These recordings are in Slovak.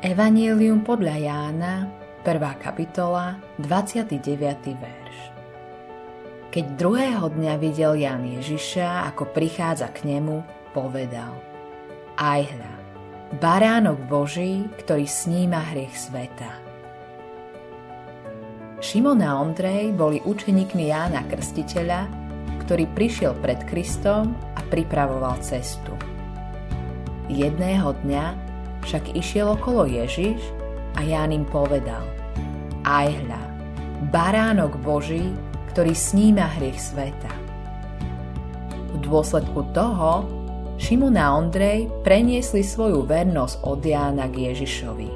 Evangelium podľa Jána, 1. kapitola, 29. verš. Keď druhého dňa videl Ján Ježiša, ako prichádza k nemu, povedal Aj hľa, baránok Boží, ktorý sníma hriech sveta. Šimon a Ondrej boli učeníkmi Jána Krstiteľa, ktorý prišiel pred Kristom a pripravoval cestu. Jedného dňa však išiel okolo Ježiš a Ján im povedal Aj hľa, baránok Boží, ktorý sníma hriech sveta. V dôsledku toho Šimon a Ondrej preniesli svoju vernosť od Jána k Ježišovi.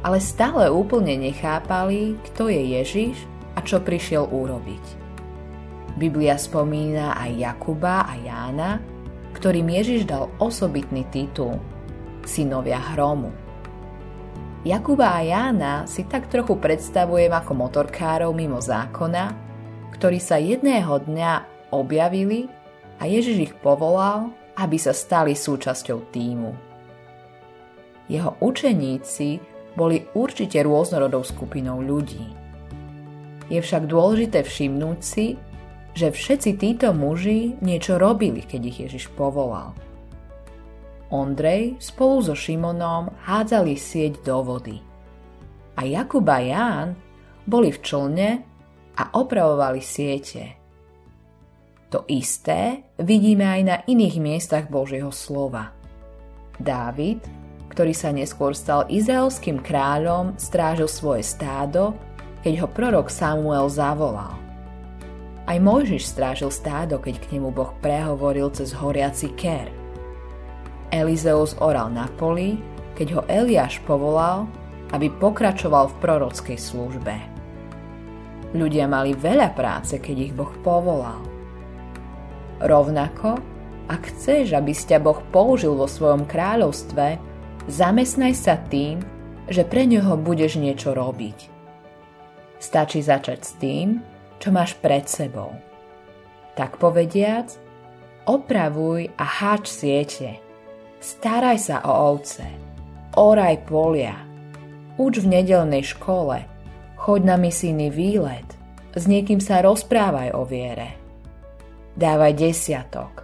Ale stále úplne nechápali, kto je Ježiš a čo prišiel urobiť. Biblia spomína aj Jakuba a Jána, ktorým Ježiš dal osobitný titul – synovia hromu. Jakuba a Jána si tak trochu predstavujem ako motorkárov mimo zákona, ktorí sa jedného dňa objavili a Ježiš ich povolal, aby sa stali súčasťou týmu. Jeho učeníci boli určite rôznorodou skupinou ľudí. Je však dôležité všimnúť si, že všetci títo muži niečo robili, keď ich Ježiš povolal – Ondrej spolu so Šimonom hádzali sieť do vody. A Jakub a Ján boli v člne a opravovali siete. To isté vidíme aj na iných miestach Božieho slova. Dávid, ktorý sa neskôr stal izraelským kráľom, strážil svoje stádo, keď ho prorok Samuel zavolal. Aj Mojžiš strážil stádo, keď k nemu Boh prehovoril cez horiaci ker – Elizeus oral na poli, keď ho Eliáš povolal, aby pokračoval v prorockej službe. Ľudia mali veľa práce, keď ich Boh povolal. Rovnako, ak chceš, aby ťa Boh použil vo svojom kráľovstve, zamestnaj sa tým, že pre neho budeš niečo robiť. Stačí začať s tým, čo máš pred sebou. Tak povediac, opravuj a háč siete – Staraj sa o ovce, oraj polia, uč v nedelnej škole, choď na misijný výlet, s niekým sa rozprávaj o viere. Dávaj desiatok.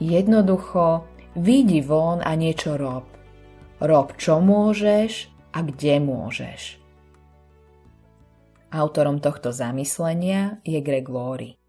Jednoducho, vidí von a niečo rob. Rob, čo môžeš a kde môžeš. Autorom tohto zamyslenia je Greg Laurie.